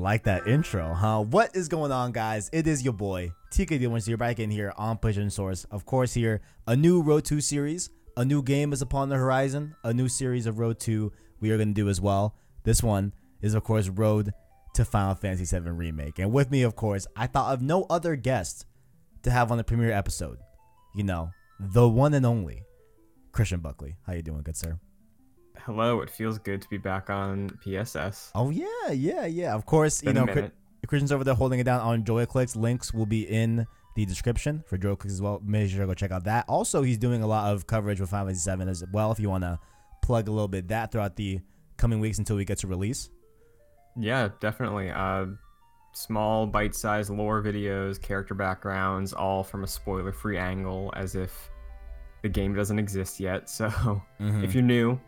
like that intro, huh? What is going on, guys? It is your boy TKD Once you're back in here on Pushing Source. Of course, here a new Road 2 series. A new game is upon the horizon. A new series of Road 2 we are going to do as well. This one is, of course, Road to Final Fantasy VII Remake. And with me, of course, I thought of no other guest to have on the premiere episode. You know, the one and only Christian Buckley. How you doing, good sir? Hello, it feels good to be back on PSS. Oh yeah, yeah, yeah. Of course, you know, Christian's over there holding it down on JoyClicks. Links will be in the description for JoyClicks as well. Make sure to go check out that. Also, he's doing a lot of coverage with Final Fantasy 7 as well. If you want to plug a little bit that throughout the coming weeks until we get to release. Yeah, definitely. Uh, small bite-sized lore videos, character backgrounds, all from a spoiler-free angle, as if the game doesn't exist yet. So, mm-hmm. if you're new,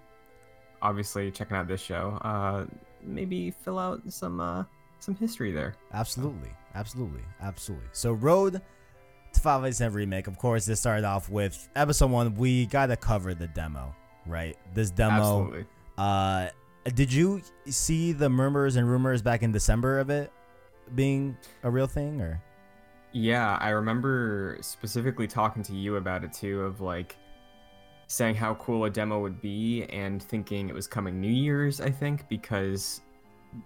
obviously checking out this show, uh, maybe fill out some uh, some history there. Absolutely, absolutely, absolutely. So Road to Final Fantasy Remake. Of course, this started off with episode one. We gotta cover the demo, right? This demo. Absolutely. Uh, did you see the murmurs and rumors back in December of it being a real thing, or? Yeah, I remember specifically talking to you about it too. Of like, saying how cool a demo would be and thinking it was coming New Year's, I think, because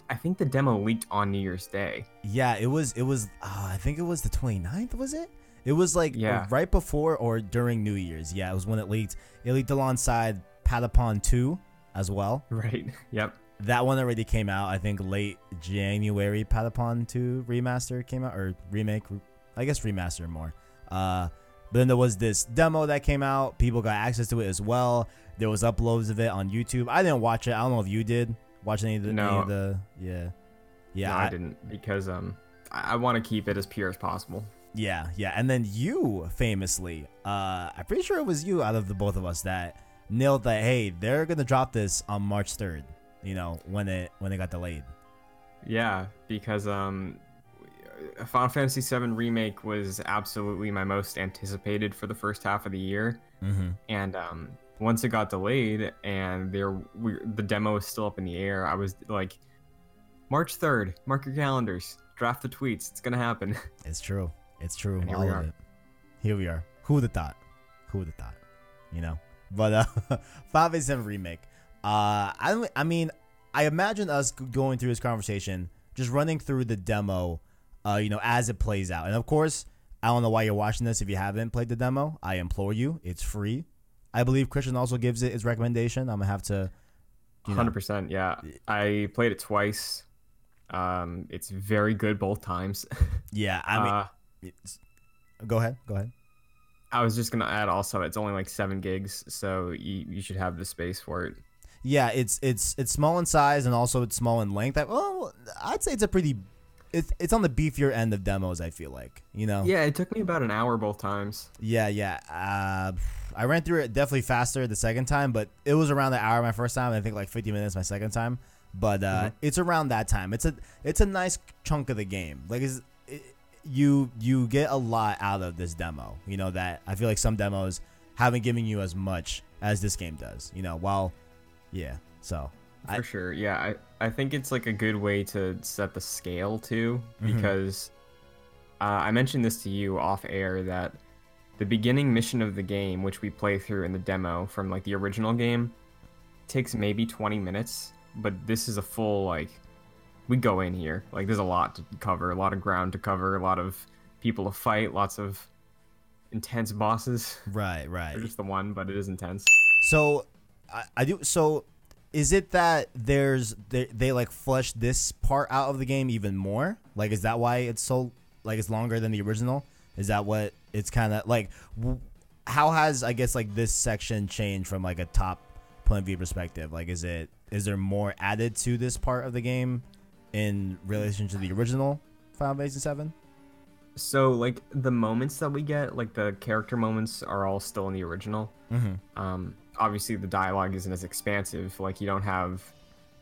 I think the demo leaked on New Year's Day. Yeah, it was it was uh, I think it was the 29th, was it? It was like yeah. right before or during New Year's. Yeah, it was when it leaked. It leaked alongside Patapon 2 as well. Right. Yep. That one already came out, I think late January Patapon 2 remaster came out or remake, I guess remaster more. Uh but then there was this demo that came out. People got access to it as well. There was uploads of it on YouTube. I didn't watch it. I don't know if you did watch any of the. No. Of the yeah. Yeah. No, I, I, didn't because um I, I want to keep it as pure as possible. Yeah, yeah. And then you famously, uh, I'm pretty sure it was you out of the both of us that nailed that. Hey, they're gonna drop this on March third. You know when it when it got delayed. Yeah, because um Final Fantasy VII Remake was absolutely my most anticipated for the first half of the year, mm-hmm. and um, once it got delayed and there we, the demo is still up in the air, I was like, March third, mark your calendars, draft the tweets, it's gonna happen. It's true. It's true. And here All we are. It. Here we are. Who would have thought? Who would have thought? You know. But uh, Final Fantasy VII Remake. Uh, I I mean, I imagine us going through this conversation, just running through the demo uh, you know, as it plays out. And of course, I don't know why you're watching this if you haven't played the demo. I implore you, it's free. I believe Christian also gives it his recommendation. I'm gonna have to. Hundred percent, yeah. I played it twice. Um, it's very good both times. yeah, I mean, uh, go ahead, go ahead. I was just gonna add also, it's only like seven gigs, so you, you should have the space for it. Yeah, it's it's it's small in size and also it's small in length. I, well, I'd say it's a pretty it's it's on the beefier end of demos. I feel like you know. Yeah, it took me about an hour both times. Yeah, yeah. Uh, I ran through it definitely faster the second time, but it was around the hour my first time. I think like 50 minutes my second time, but uh, mm-hmm. it's around that time. It's a it's a nice chunk of the game. Like it's, it, you you get a lot out of this demo. You know that I feel like some demos haven't given you as much as this game does. You know, while yeah. So for I, sure. Yeah, I, I think it's like a good way to set the scale too, mm-hmm. because uh, I mentioned this to you off air that the beginning mission of the game, which we play through in the demo from like the original game, takes maybe 20 minutes, but this is a full like we go in here. Like there's a lot to cover, a lot of ground to cover, a lot of people to fight, lots of intense bosses. Right, right. just the one, but it is intense. So I, I do so is it that there's they, they like flesh this part out of the game even more? Like, is that why it's so like it's longer than the original? Is that what it's kind of like? W- how has I guess like this section changed from like a top point of view perspective? Like, is it is there more added to this part of the game in relation to the original Final Fantasy Seven? So like the moments that we get, like the character moments, are all still in the original. Mm-hmm. Um, obviously the dialogue isn't as expansive. Like you don't have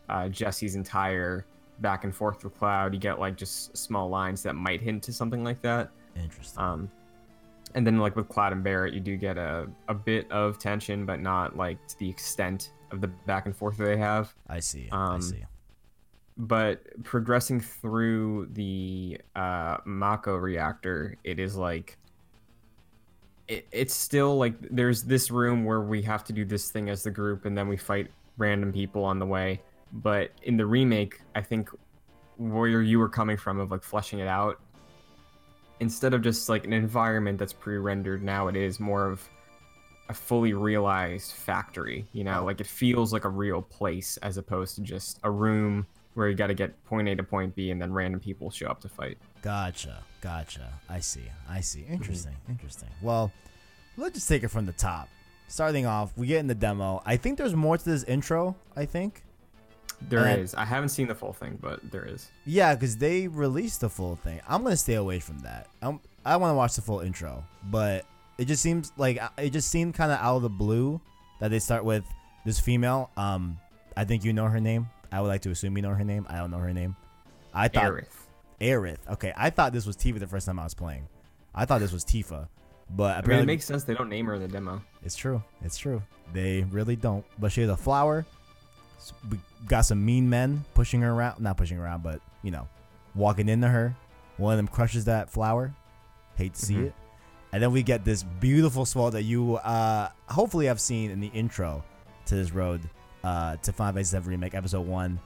uh, Jesse's entire back and forth with Cloud. You get like just small lines that might hint to something like that. Interesting. Um, and then like with Cloud and Barret, you do get a, a bit of tension, but not like to the extent of the back and forth that they have. I see. Um, I see. But progressing through the uh, Mako reactor, it is like it, it's still like there's this room where we have to do this thing as the group, and then we fight random people on the way. But in the remake, I think where you were coming from of like fleshing it out, instead of just like an environment that's pre-rendered, now it is more of a fully realized factory. You know, like it feels like a real place as opposed to just a room where you got to get point A to point B, and then random people show up to fight. Gotcha. Gotcha. I see. I see. Interesting. Interesting. Well, let's just take it from the top. Starting off, we get in the demo. I think there's more to this intro. I think. There And- is. I haven't seen the full thing, but there is. Yeah, because they released the full thing. I'm gonna stay away from that. I'm, I want to watch the full intro, but it just seems like uh, it just seemed kind of out of the blue that they start with this female. Um, I think you know her name. I would like to assume you know her name. I don't know her name. I thought Aerith. Aerith. Okay, I thought this was Tifa the first time I was playing. I thought this was Tifa, but I mean, apparently it makes sense. They don't name her in the demo. it's true. It's true. They really don't. But she has a flower. We got some mean men pushing her around. Not pushing around, but you know, walking into her. One of them crushes that flower. Hate to see Mhm. it. And then we get this beautiful swell that you uh hopefully have seen in the intro to this road uh to Final Fantasy VII Remake Episode One.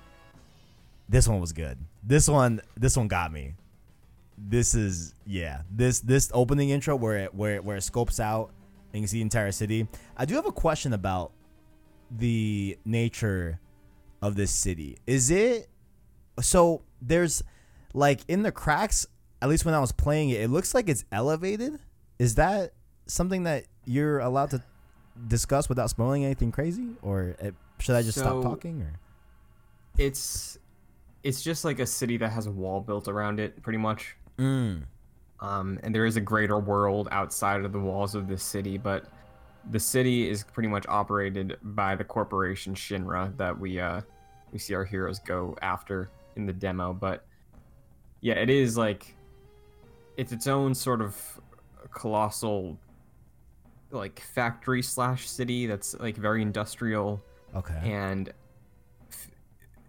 This one was good. This one this one got me. This is yeah. This this opening intro where it where it, where it scopes out and you see the entire city. I do have a question about the nature of this city. Is it so there's like in the cracks, at least when I was playing it, it looks like it's elevated. Is that something that you're allowed to discuss without spoiling anything crazy or it, should I just stop talking or It's it's just like a city that has a wall built around it, pretty much. mm. Um, and there is a greater world outside of the walls of this city, but the city is pretty much operated by the corporation Shinra that we uh we see our heroes go after in the demo. But yeah, it is like it's its own sort of colossal like factory slash city that's like very industrial Okay. and f-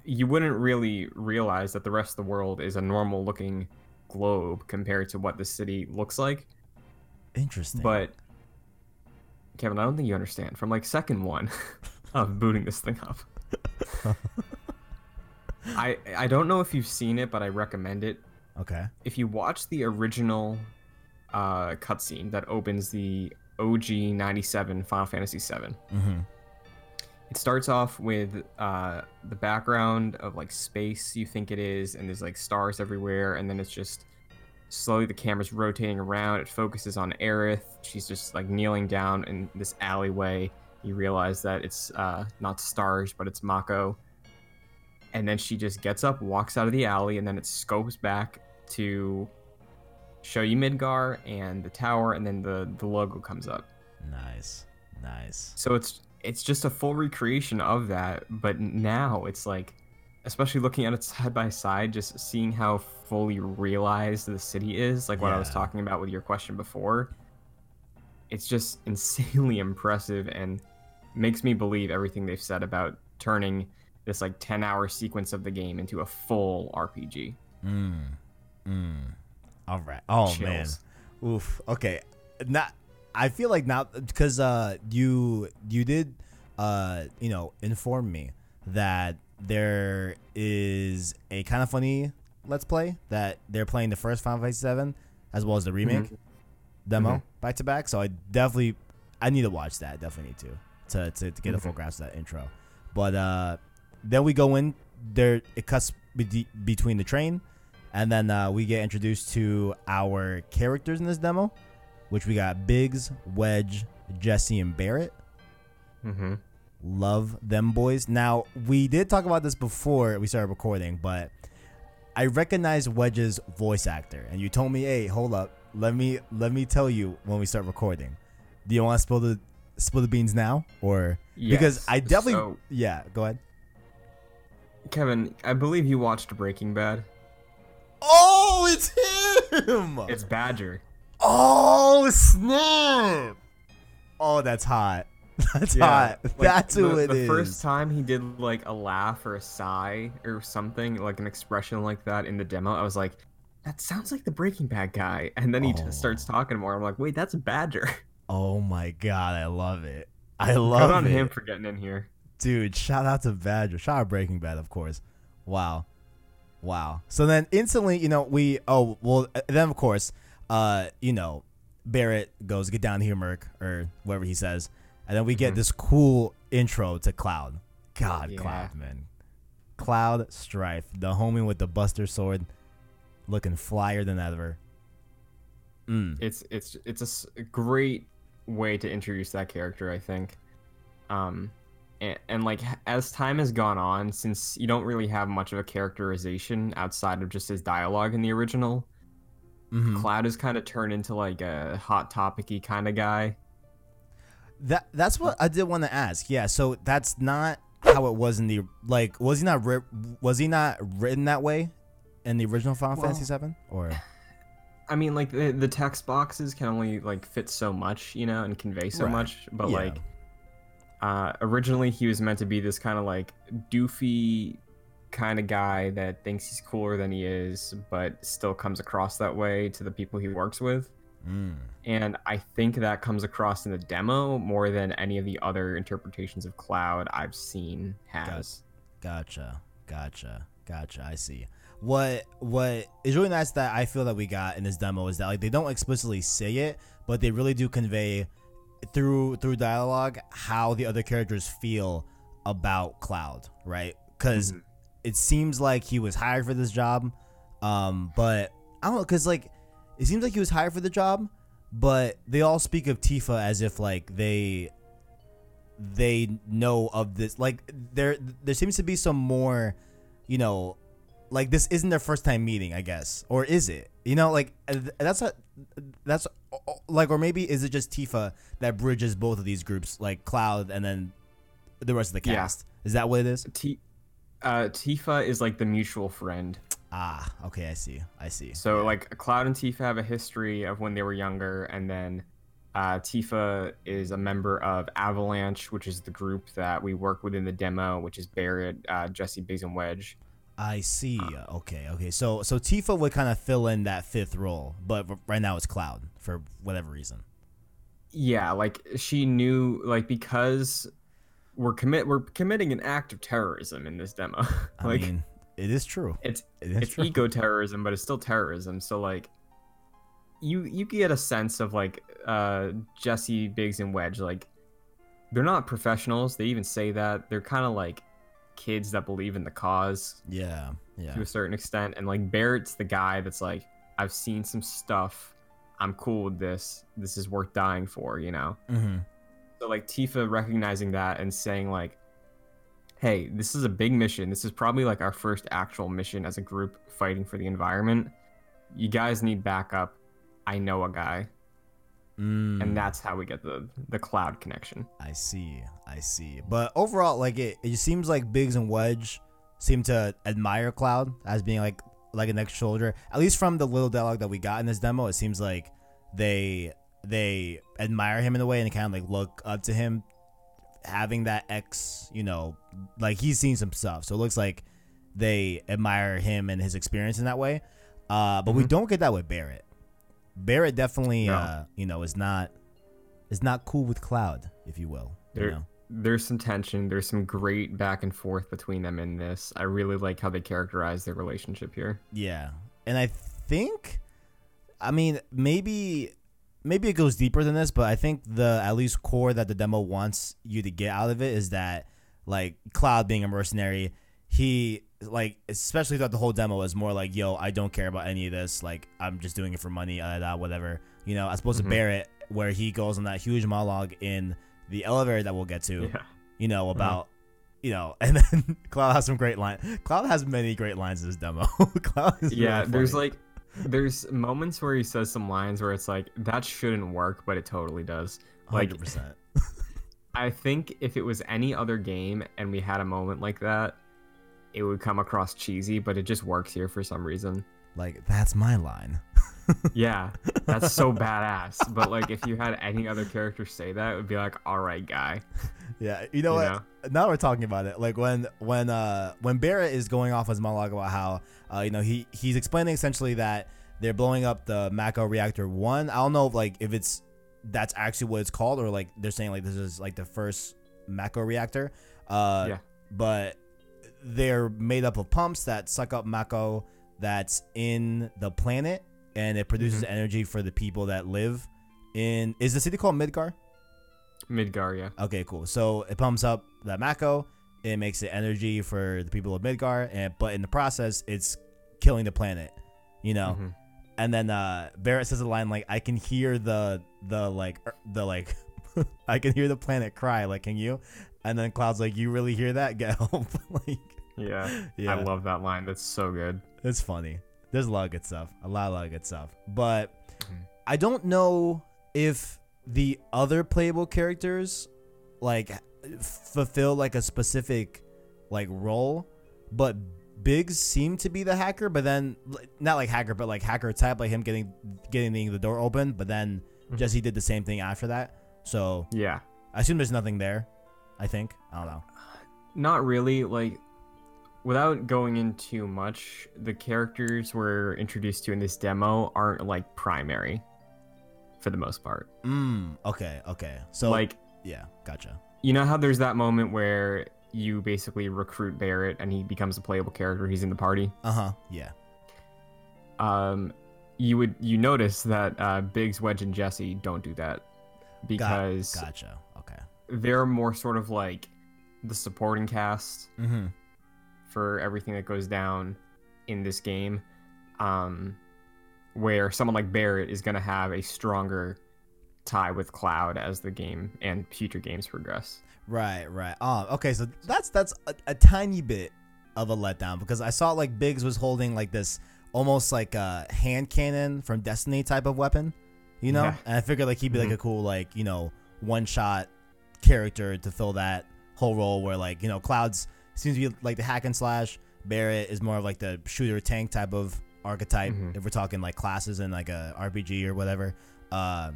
you wouldn't really realize that the rest of the world is a normal looking globe compared to what the city looks like Interesting. but kevin i don't think you understand from like second one of booting this thing up i i don't know if you've seen it but i recommend it okay. if you watch the original uh cutscene that opens the og 97 final fantasy 7 Mhm. It starts off with uh, the background of like space you think it is and there's like stars everywhere and then it's just slowly the camera's rotating around. It focuses on Aerith. She's just like kneeling down in this alleyway. You realize that it's uh, not stars but it's Mako. And then she just gets up walks out of the alley and then it scopes back to show you Midgar and the tower and then the the logo comes up. Nice. Nice. so it's it's just a full recreation of that, but now it's like, especially looking at it side by side, just seeing how fully realized the city is, like what I was talking about with your question before. It's just insanely impressive and makes me believe everything they've said about turning this like 10 hour sequence of the game into a full RPG. Mm. Mm. All right. Oh man. Oof. Okay. Not. I feel like now because uh you you did uh you know inform me that there is a kind of funny let's play that they're playing the first Final Fantasy Seven as well as the remake demo Mhm. back to back. So I definitely I need to watch that. Definitely need to to to, to get a full grasp of that intro. But uh then we go in there. It cuts be- between the train, and then uh, we get introduced to our characters in this demo, which we got Biggs, Wedge, Jesse, and Barret. Mm-hmm. Love them boys. Now we did talk about this before we started recording, but I recognize Wedge's voice actor, and you told me, "Hey, hold up, let me let me tell you when we start recording." Do you want to spill the spill the beans now, or because I definitely So- yeah, go ahead. Kevin, I believe you watched Breaking Bad. Oh, it's him! It's Badger. Oh snap! Oh, that's hot. That's Yeah, hot. like, That's who the, it the is. first time he did like a laugh or a sigh or something, like an expression like that in the demo, I was like, that sounds like the Breaking Bad guy. And then he Oh. just starts talking more. I'm like, wait, that's Badger. Oh my god, I love it. I love it. Good on it. him for getting in here. Dude, shout out to Badger. Shout out Breaking Bad, of course. Wow. Wow. So then instantly, you know, we oh well uh, then of course, uh, you know, Barret goes, get down here, Merc, or whatever he says. And then we get Mhm. this cool intro to Cloud. God, Yeah. Cloud, man. Cloud Strife, the homie with the Buster Sword, looking flyer than ever. Mm. It's it's it's a s- a great way to introduce that character, I think. Um, and, and like as time has gone on, since you don't really have much of a characterization outside of just his dialogue in the original, Mhm. Cloud has kind of turned into like a hot topicy kind of guy. That that's what I did want to ask. Yeah, so that's not how it was in the like. Was he not ri- was he not written that way in the original Final Well- Fantasy Seven? Or I mean, like the the text boxes can only like fit so much, you know, and convey so Right. much. But Yeah. like, uh, originally he was meant to be this kind of like doofy kind of guy that thinks he's cooler than he is, but still comes across that way to the people he works with. Mm. And I think that comes across in the demo more than any of the other interpretations of Cloud I've seen has. Gotcha, gotcha, gotcha. I see. What what is really nice that I feel that we got in this demo is that like they don't explicitly say it, but they really do convey through through dialogue how the other characters feel about Cloud, right? Because Mhm. It seems like he was hired for this job, um, but I don't know, cause like it seems like he was hired for the job, but they all speak of Tifa as if like they they know of this. Like there there seems to be some more, you know, like this isn't their first time meeting, I guess, or is it? You know, like uh, th- that's a that's like, or maybe is it just Tifa that bridges both of these groups, like Cloud and then the rest of the Yeah. cast? Is that what it is? T- uh, Tifa is like the mutual friend. Ah, okay, I see. I see. So Yeah. like Cloud and Tifa have a history of when they were younger, and then uh, Tifa is a member of Avalanche, which is the group that we work with in the demo, which is Barret, uh, Jesse, Biggs, and Wedge. I see. Okay, okay. So so Tifa would kind of fill in that fifth role, but right now it's Cloud for whatever reason. Yeah, like she knew, like because we're commit we're committing an act of terrorism in this demo. I like mean, it is true. it's It is it's eco terrorism, but it's still terrorism. So like, you you get a sense of like uh Jesse, Biggs, and Wedge. Like, they're not professionals. They even say that they're kind of like kids that believe in the cause Yeah, yeah. to a certain extent. And like Barret's the guy that's like, I've seen some stuff. I'm cool with this. This is worth dying for. You know. Mm-hmm. So like Tifa recognizing that and saying like, "Hey, this is a big mission. This is probably like our first actual mission as a group fighting for the environment. You guys need backup. I know a guy." Mm, And that's how we get the the cloud connection. I see. I see. But overall, like it, it seems like Biggs and Wedge seem to admire Cloud as being like like an ex soldier. At least from the little dialogue that we got in this demo, it seems like they they admire him in a way and they kind of like look up to him having that ex, you know, like he's seen some stuff. So it looks like they admire him and his experience in that way. Uh, but we Mhm. don't get that with Barret. Barret definitely, No. uh, you know, is not is not cool with Cloud, if you will. You know? There's some tension. There's some great back and forth between them in this. I really like how they characterize their relationship here. Yeah, and I think, I mean, maybe maybe it goes deeper than this, but I think the at least core that the demo wants you to get out of it is that like Cloud being a mercenary, he like especially throughout the whole demo is more like, yo, I don't care about any of this. Like I'm just doing it for money, uh, da, whatever. You know, as opposed Mhm. to Barret, where he goes on that huge monologue in the elevator that we'll get to. Yeah. you know, Uh-huh. about you know, and then Cloud has some great line. Cloud has many great lines in this demo. Cloud is yeah really there's like there's moments where he says some lines where it's like that shouldn't work but it totally does like 100%. i think if it was any other game and we had a moment like that it would come across cheesy but it just works here for some reason like that's my line. Yeah, that's so badass. But like, if you had any other character say that, it would be like, all right, guy. Yeah, you know You what? Now we're talking about it. Like when when uh when Barret is going off his monologue about how uh you know he he's explaining essentially that they're blowing up the Mako reactor one. I don't know if like if it's that's actually what it's called or like they're saying like this is like the first Mako reactor. Uh Yeah. but they're made up of pumps that suck up Mako that's in the planet and it produces Mhm. energy for the people that live in is the city called Midgar? Midgar, yeah. Okay, cool. So it pumps up that Mako. It makes it energy for the people of Midgar, and but in the process, it's killing the planet. You know. Mhm. And then uh, Barret says a line like, "I can hear the the like er, the like, I can hear the planet cry. Like, can you?" And then Cloud's like, "You really hear that? Get help!" like, Yeah. Yeah. I love that line. That's so good. it's funny. There's a lot of good stuff. A lot, a lot of good stuff. But Mhm. I don't know if the other playable characters like fulfill like a specific like role, but Biggs seemed to be the hacker, but then not like hacker, but like hacker type, like him getting getting the, the door open. But then Mhm. Jesse did the same thing after that. So Yeah. I assume there's nothing there. I think I don't know. Not really. Like, without going into much, the characters we're introduced to in this demo aren't like primary, for the most part. Mm. Okay. Okay. So like, yeah. Gotcha. you know how there's that moment where you basically recruit Barret and he becomes a playable character. He's in the party. Uh huh. Yeah. Um, you would you notice that uh, Biggs, Wedge, and Jesse don't do that because Gotcha. Okay. they're more sort of like the supporting cast Mm-hmm. For everything that goes down in this game. Um, where someone like Barret is going to have a stronger tie with Cloud as the game and future games progress. Right, right. Um, okay, so that's that's a, a tiny bit of a letdown because I saw like Biggs was holding like this almost like a hand cannon from Destiny type of weapon, you know? Yeah. And I figured like he'd be like Mhm. a cool like you know one shot character to fill that whole role where like you know Clouds seems to be like the hack and slash. Barret is more of like the shooter tank type of archetype Mhm. if we're talking like classes in like a RPG or whatever. Uh,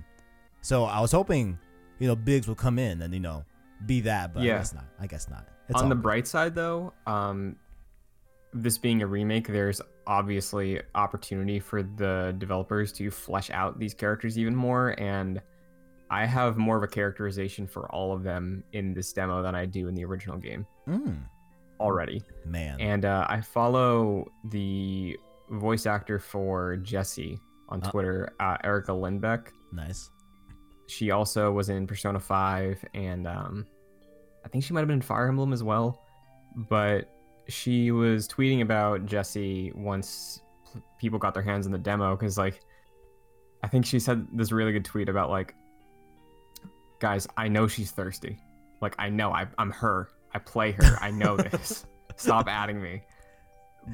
so I was hoping you know Biggs would come in and you know be that, but I Yeah. guess not. I guess not. It's On the good. bright side, though, um, this being a remake, there's obviously opportunity for the developers to flesh out these characters even more, and I have more of a characterization for all of them in this demo than I do in the original game Mm, already. man. And uh, I follow the voice actor for Jesse on Uh. Twitter, uh, Erica Lindbeck. nice. She also was in Persona 5, and um, I think she might have been in Fire Emblem as well. But she was tweeting about Jesse once people got their hands on the demo, because, like, I think she said this really good tweet about, like, guys, I know she's thirsty. Like, I know, I, I'm her. I play her. I know this. Stop adding me.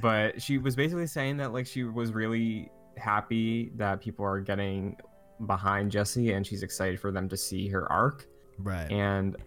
But she was basically saying that, like, she was really happy that people are getting behind Jesse and she's excited for them to see her arc. Right. And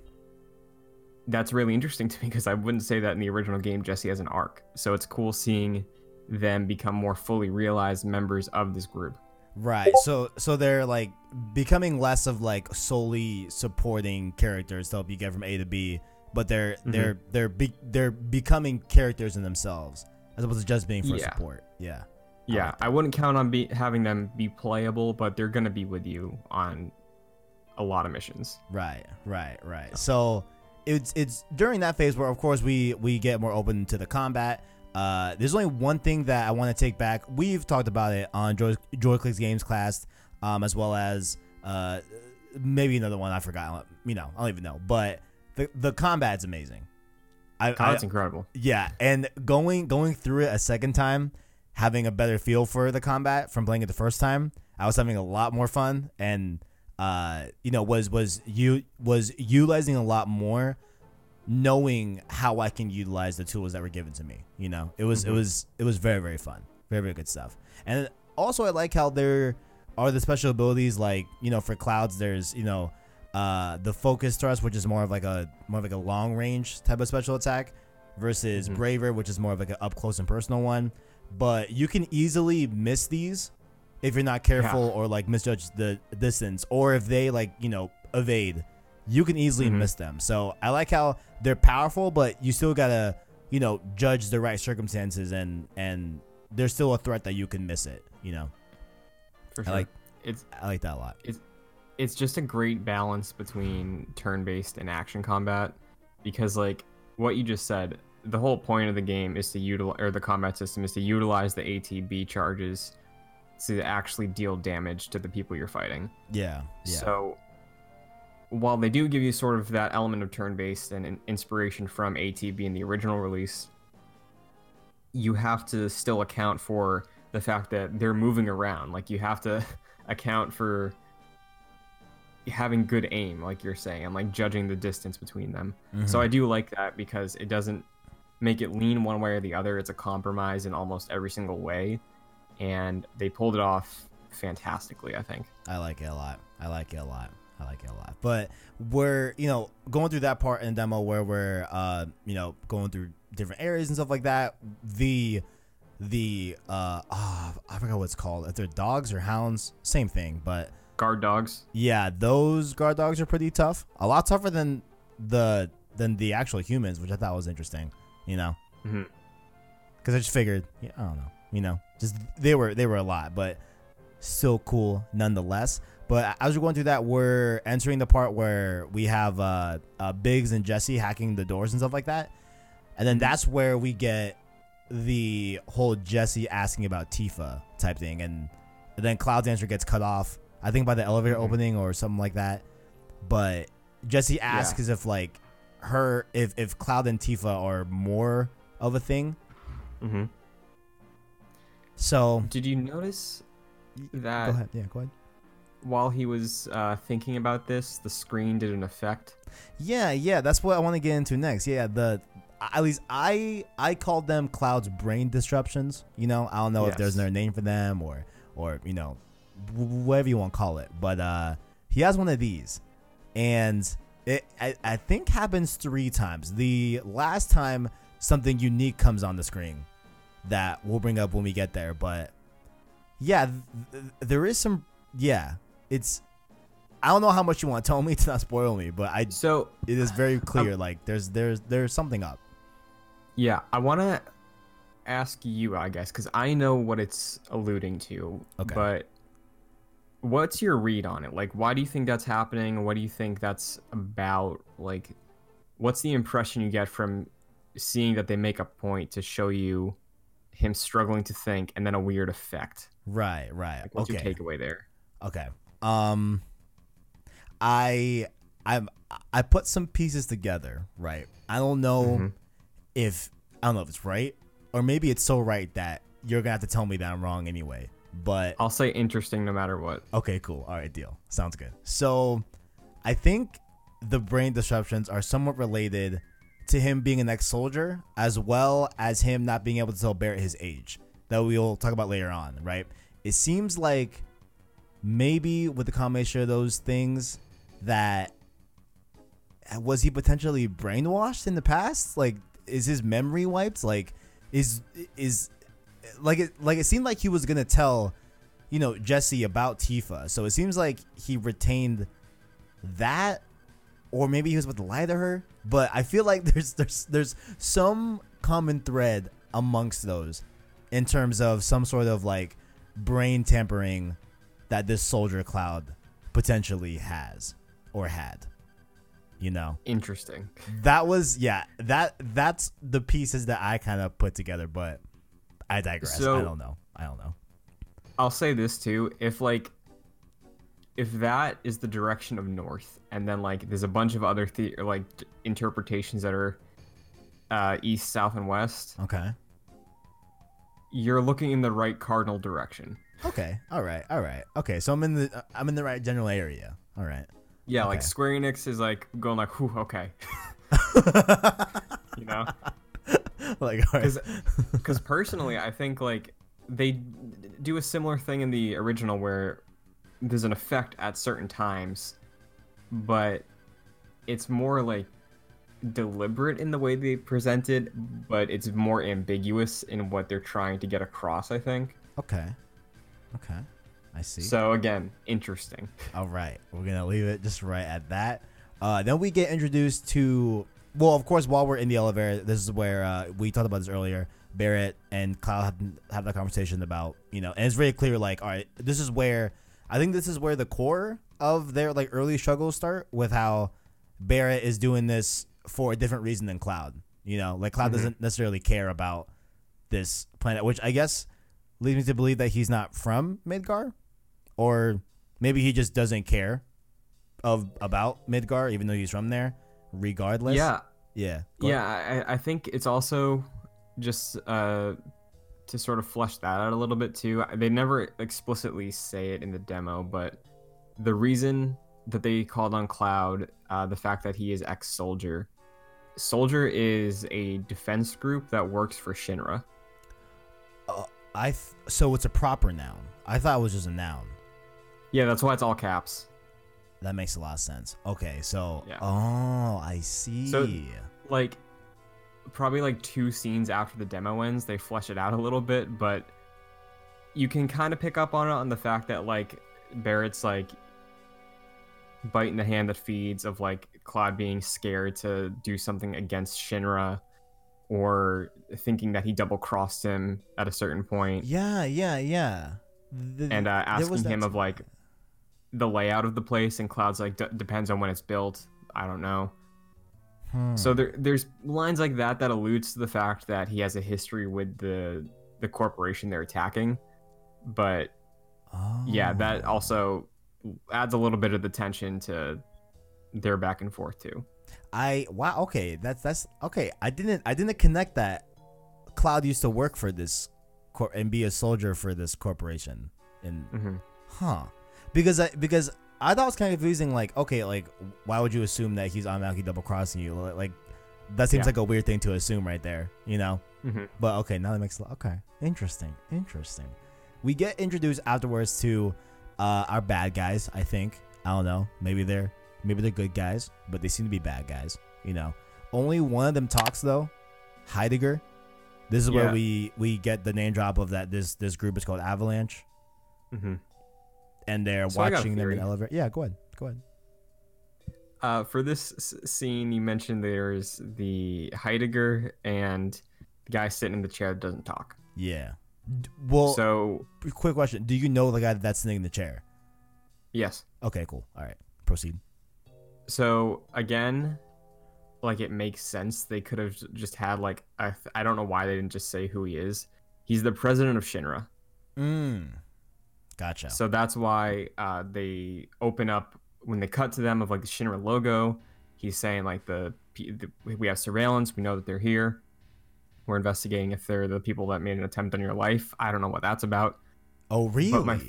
that's really interesting to me because I wouldn't say that in the original game Jesse has an arc. So it's cool seeing them become more fully realized members of this group. Right. So so they're like becoming less of like solely supporting characters to help you get from A to B, but they're Mm-hmm. they're they're be, they're becoming characters in themselves as opposed to just being for Yeah. support. Yeah. Yeah, like I wouldn't count on be- having them be playable, but they're going to be with you on a lot of missions. Right, right, right. So it's it's during that phase where of course we we get more open to the combat. Uh, there's only one thing that I want to take back. We've talked about it on Joy Joyclicks Games class, um, as well as uh, maybe another one I forgot. You know, I don't even know. But the the combat's amazing. I, I Combat's incredible. yeah, and going going through it a second time, having a better feel for the combat from playing it the first time, I was having a lot more fun, and uh, you know, was was you was utilizing a lot more, knowing how I can utilize the tools that were given to me. You know, it was it Mhm. was it was very very fun, very very good stuff, and also I like how there are the special abilities like you know for clouds there's you know uh the focus thrust which is more of like a more of like a long range type of special attack versus Mhm. braver which is more of like an up close and personal one but you can easily miss these if you're not careful or like misjudge the distance, or if they like you know evade, you can easily Mhm. miss them. So I like how they're powerful, but you still gotta you know judge the right circumstances and and there's still a threat that you can miss it. You know, For I like it's I like that a lot. it's just a great balance between turn-based and action combat because like what you just said the whole point of the game is to utilize or the combat system is to utilize the atb charges to actually deal damage to the people you're fighting. Yeah, yeah, so while they do give you sort of that element of turn-based and in- inspiration from atb in the original release you have to still account for the fact that they're moving around. Like you have to account for having good aim like you're saying and like judging the distance between them so Mhm. i do like that because it doesn't make it lean one way or the other it's a compromise in almost every single way and they pulled it off fantastically i think I like it a lot. I like it a lot. I like it a lot. But we're, you know, going through that part in the demo where we're, uh, you know, going through different areas and stuff like that. The, the, uh, oh, I forgot what it's called. If they're dogs or hounds, same thing. But guard dogs yeah, those guard dogs are pretty tough. A lot tougher than the than the actual humans, which I thought was interesting. You know, Mhm. because I just figured, yeah, I don't know, you know, just they were they were a lot, but still cool nonetheless. But as we're going through that, we're entering the part where we have uh, uh, Biggs and Jesse hacking the doors and stuff like that, and then that's where we get the whole Jesse asking about Tifa type thing, and then Cloud's answer gets cut off. I think by the elevator Mhm. opening or something like that. But Jesse asks as if like her if if Cloud and Tifa are more of a thing. hmm So Did you notice that go ahead, yeah, go ahead. while he was uh, thinking about this, the screen did an effect? Yeah, yeah, that's what I want to get into next. Yeah, the at least I I called them Cloud's brain disruptions. You know, I don't know if there's Yes. another name for them or or you know wh- whatever you want to call it, but uh he has one of these, and it I, I think happens three times. The last time something unique comes on the screen that we'll bring up when we get there, but yeah, th- th- there is some yeah, it's. I don't know how much you want to tell me to not spoil me, but I So it is very clear like there's there's there's something up yeah, I want to ask you, I guess, because I know what it's alluding to. Okay. But what's your read on it? Like, why do you think that's happening? What do you think that's about? Like, what's the impression you get from seeing that they make a point to show you him struggling to think and then a weird effect? right right Like, what's okay your takeaway there? okay um i i'm i put some pieces together right i don't know Mhm. if i don't know if it's right or maybe it's so right that you're gonna have to tell me that i'm wrong anyway but I'll say interesting no matter what. Okay, cool. All right, deal. Sounds good. So, I think the brain disruptions are somewhat related to him being an ex-soldier, as well as him not being able to tell Barret his age. That we'll talk about later on, right? It seems like maybe with the combination of those things, that was he potentially brainwashed in the past? Like, is his memory wiped? Like, is is like it like it seemed like he was gonna tell you know Jesse about Tifa. So it seems like he retained that, or maybe he was about to lie to her. But I feel like there's there's there's some common thread amongst those in terms of some sort of like brain tampering that this soldier cloud potentially has or had. You know, Interesting. that was yeah that that's the pieces that I kind of put together, but I digress. So- I don't know. I don't know. I'll say this too. If like if that is the direction of north and then like there's a bunch of other the- like d- interpretations that are uh, east, south and west, Okay. you're looking in the right cardinal direction. Okay. All right. All right. Okay. So I'm in the I'm in the right general area. All right. Yeah, like Square Enix is like going like, "Whew, okay." you know? like. Cuz personally, I think like they d- do a similar thing in the original where there's an effect at certain times, but it's more like deliberate in the way they present it, but it's more ambiguous in what they're trying to get across, I think. Okay. Okay. I see. So again, interesting. All right, we're gonna leave it just right at that. Uh, then we get introduced to, well, of course, while we're in the elevator, this is where uh, we talked about this earlier. Barret and Cloud have, have that conversation about, you know, and it's very clear, like, all right, this is where I think this is where the core of their like early struggles start with how Barret is doing this for a different reason than Cloud. You know, like Cloud Mhm. doesn't necessarily care about this planet, which I guess leads me to believe that he's not from Midgar, or maybe he just doesn't care of about Midgar, even though he's from there. Regardless, Yeah, yeah, yeah. I, I think it's also just uh, to sort of flesh that out a little bit too. They never explicitly say it in the demo, but the reason that they called on Cloud, uh, the fact that he is ex-soldier. Soldier is a defense group that works for Shinra. I th- so it's a proper noun. I thought it was just a noun. Yeah, that's why it's all caps. That makes a lot of sense. Okay, so Yeah. oh, I see. So- like probably like two scenes after the demo ends they flesh it out a little bit but you can kind of pick up on it on the fact that like barret's like biting the hand that feeds of like cloud being scared to do something against shinra or thinking that he double crossed him at a certain point yeah, yeah, yeah. The- and uh, asking him of like the layout of the place and cloud's like D- depends on when it's built i don't know Hmm. So there, there's lines like that that alludes to the fact that he has a history with the the corporation they're attacking, but yeah, that Oh. also adds a little bit of the tension to their back and forth too. I wow. Okay, that's that's okay. I didn't I didn't connect that. Cloud used to work for this cor- and be a soldier for this corporation. And hmm huh? Because I because I thought it was kind of confusing. Like okay, like why would you assume that he's automatically double crossing you? Like- that seems Yeah. like a weird thing to assume right there. You know. hmm But okay, now that makes. Okay, interesting, interesting. We get introduced afterwards to uh, our bad guys. I think I don't know. Maybe they're maybe they're good guys, but they seem to be bad guys. You know, only one of them talks though. Heidegger. This is where we we get the name drop of that. This this group is called Avalanche, hmm and they're So I got a watching them in the elevator. Yeah, go ahead, go ahead. Uh, for this s- scene, you mentioned there's the Heidegger and the guy sitting in the chair that doesn't talk. Yeah. D- Well, so quick question: Do you know the guy that's sitting in the chair? yes, Okay, cool. All right, proceed. So again, like it makes sense. They could have just had like I I don't know why they didn't just say who he is. He's the president of Shinra. Mm. Gotcha. So that's why uh, they open up when they cut to them of like the Shinra logo. He's saying like the, the we have surveillance. We know that they're here. We're investigating if they're the people that made an attempt on your life. I don't know what that's about. oh, really? My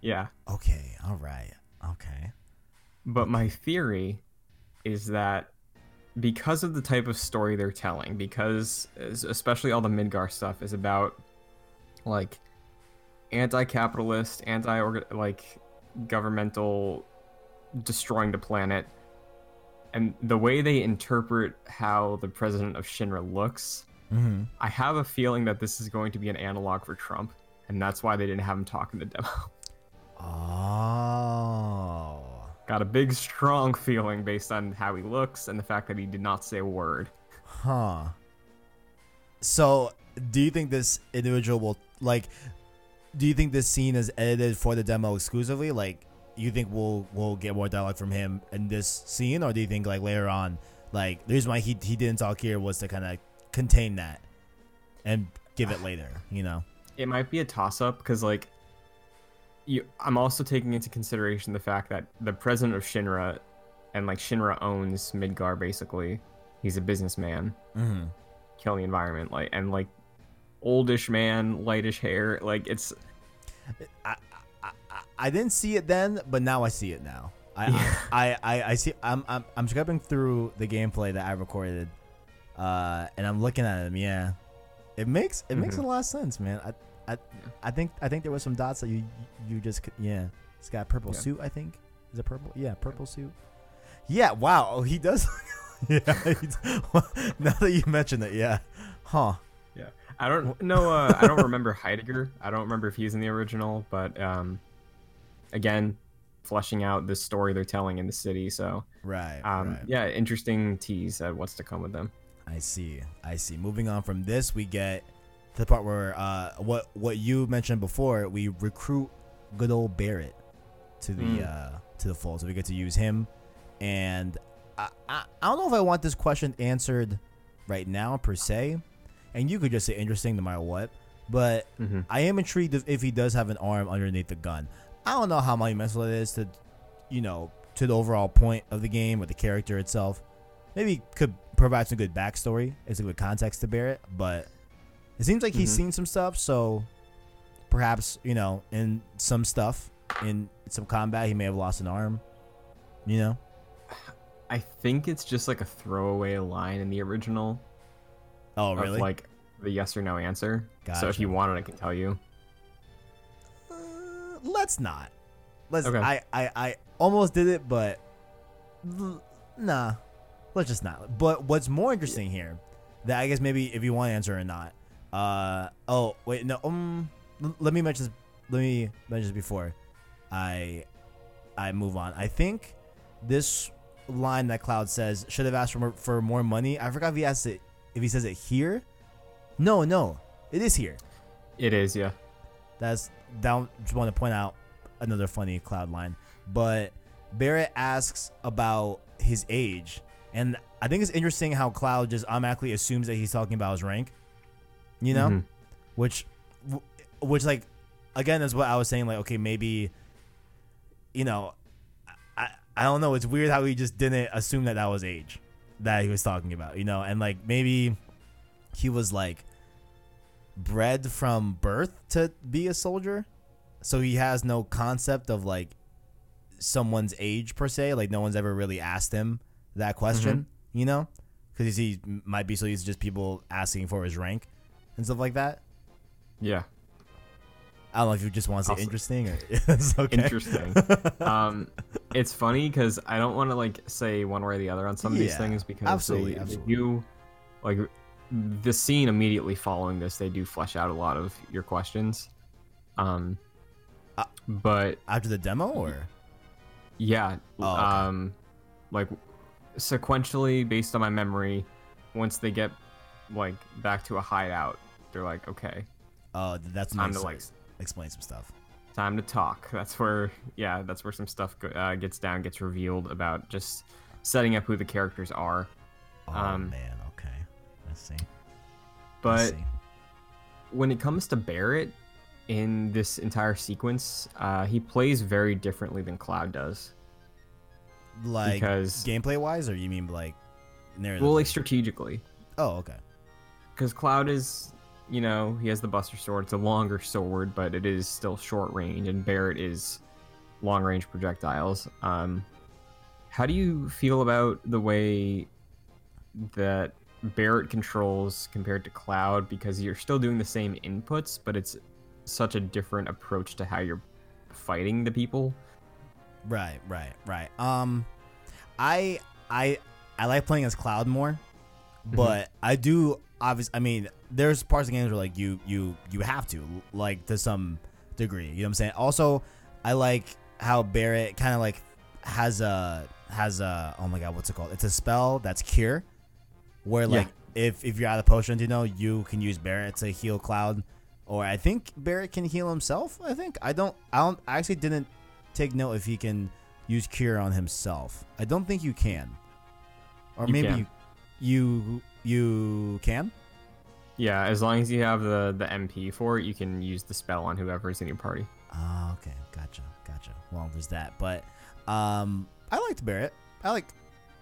yeah. Okay, all right. Okay. But my theory is that because of the type of story they're telling, because especially all the Midgar stuff is about like anti-capitalist, anti like governmental destroying the planet, and the way they interpret how the president of Shinra looks, Mm-hmm. I have a feeling that this is going to be an analog for Trump, and that's why they didn't have him talk in the demo. Oh. Got a big, strong feeling based on how he looks and the fact that he did not say a word. Huh. So, do you think this individual will like? Do you think this scene is edited for the demo exclusively? Like, you think we'll we'll get more dialogue from him in this scene, or do you think like later on, like the reason why he he didn't talk here was to kind of contain that and give it later? You know. It might be a toss-up because, like, you. I'm also taking into consideration the fact that the president of Shinra, and like Shinra owns Midgar basically. He's a businessman, Mm-hmm. killing the environment, like and like oldish man, lightish hair. Like it's I, I, I- didn't see it then, but now I see it now. I, Yeah. I, I, I see. I'm, I'm, I'm scrubbing through the gameplay that I recorded, uh, and I'm looking at him. Yeah, it makes it makes a lot of sense, man. I, I, I think I think there was some dots that you you just yeah. He's got a purple Yeah. suit. I think is it purple? Yeah, purple suit. Yeah. Wow. Oh, he does. yeah. now that you mention it, yeah. Huh. I don't know. Uh, I don't remember Heidegger. I don't remember if he's in the original, but um, again, fleshing out the story they're telling in the city. So, Right. um, right. yeah, interesting tease at what's to come with them. I see. I see. Moving on from this, we get to the part where uh, what what you mentioned before. We recruit good old Barret to the Mm. uh, to the fold, so we get to use him. And I, I I don't know if I want this question answered right now per se. And you could just say interesting no matter what. But hmm I am intrigued if, if he does have an arm underneath the gun. I don't know how monumental it is to, you know, to the overall point of the game or the character itself. Maybe could provide some good backstory, as a good context to bear it. but it seems like he's Mhm. seen some stuff, so perhaps you know, in some stuff, in some combat, he may have lost an arm. You know, I think it's just like a throwaway line in the original oh of really? like the yes or no answer. So if you want it, I can tell you. Uh, let's not. Let's. Okay. I, I I almost did it, but nah. Let's just not. But what's more interesting here, that I guess maybe if you want to answer or not. Uh oh wait no um let me mention this, let me mention this before I I move on. I think this line that Cloud says should have asked for more, for more money. I forgot if he asked it if he says it here. No, no, it is here. It is, yeah. That's down. Just want to point out another funny cloud line. But Barret asks about his age, and I think it's interesting how Cloud just automatically assumes that he's talking about his rank. You know, Mhm. which, which like, again is what I was saying. Like, okay, maybe, you know, I I don't know. It's weird how he just didn't assume that that was age that he was talking about. You know, and like maybe he was like bred from birth to be a soldier. So he has no concept of like someone's age per se. Like no one's ever really asked him that question mm-hmm. you know? Because he might be so he's just people asking for his rank and stuff like that. Yeah. I don't know if you just want to say Also- interesting or it's okay Interesting. um, it's funny because I don't want to like say one way or the other on some of these things because absolutely, they, absolutely. do like the scene immediately following this. They do flesh out a lot of your questions. Um, Uh, but after the demo or yeah, Oh, okay. um, like sequentially based on my memory, once they get like back to a hideout, they're like, okay, oh that's time nice to like explain some stuff time to talk. That's where, yeah, that's where some stuff uh, gets down, gets revealed about just setting up who the characters are. oh Um, man okay let's see But see. when it comes to Barret in this entire sequence, uh, he plays very differently than Cloud does. like because, gameplay wise or you mean like narrative well, like strategically, oh okay because Cloud is, you know, he has the Buster Sword. It's a longer sword, but it is still short range, and Barret is long range projectiles. Um, how do you feel about the way that Barret controls compared to Cloud? Because you're still doing the same inputs, but it's such a different approach to how you're fighting the people. Right, right, right. Um, I I I like playing as Cloud more, but I do obviously. I mean, there's parts of games where like you you you have to like to some degree. You know what I'm saying? Also, I like how Barret kind of like has a has a oh my god, what's it called? It's a spell that's cure, where Yeah. like if if you're out of potions, you know, you can use Barret to heal Cloud. Or I think Barret can heal himself. I think I don't. I don't. I actually didn't take note if he can use cure on himself. I don't think you can. Or You maybe can. you you you can. Yeah, as long as you have the the MP for it, you can use the spell on whoever is in your party. Ah, okay, gotcha, gotcha. Well, there's that, but um, I liked Barret. I like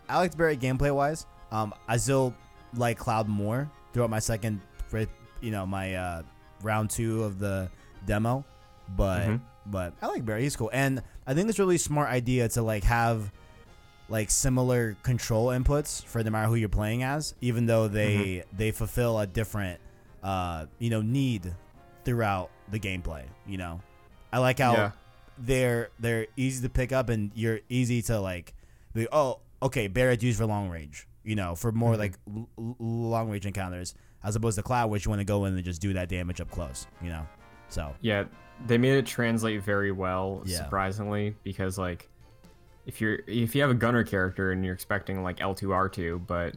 I liked Barret gameplay wise. Um, I still like Cloud more throughout my second, you know, my uh, round two of the demo, but Mhm. but I like Barret. He's cool, and I think it's a really smart idea to like have like similar control inputs for no matter who you're playing as, even though they they fulfill a different uh you know need throughout the gameplay. You know, I like how Yeah. they're they're easy to pick up and you're easy to like be oh okay Barret used for long range. You know, for more Mhm. like l- l- long range encounters as opposed to Cloud, which you want to go in and just do that damage up close. You know, so Yeah, they made it translate very well, Yeah. surprisingly, because like if you're if you have a gunner character and you're expecting like L2 R2, but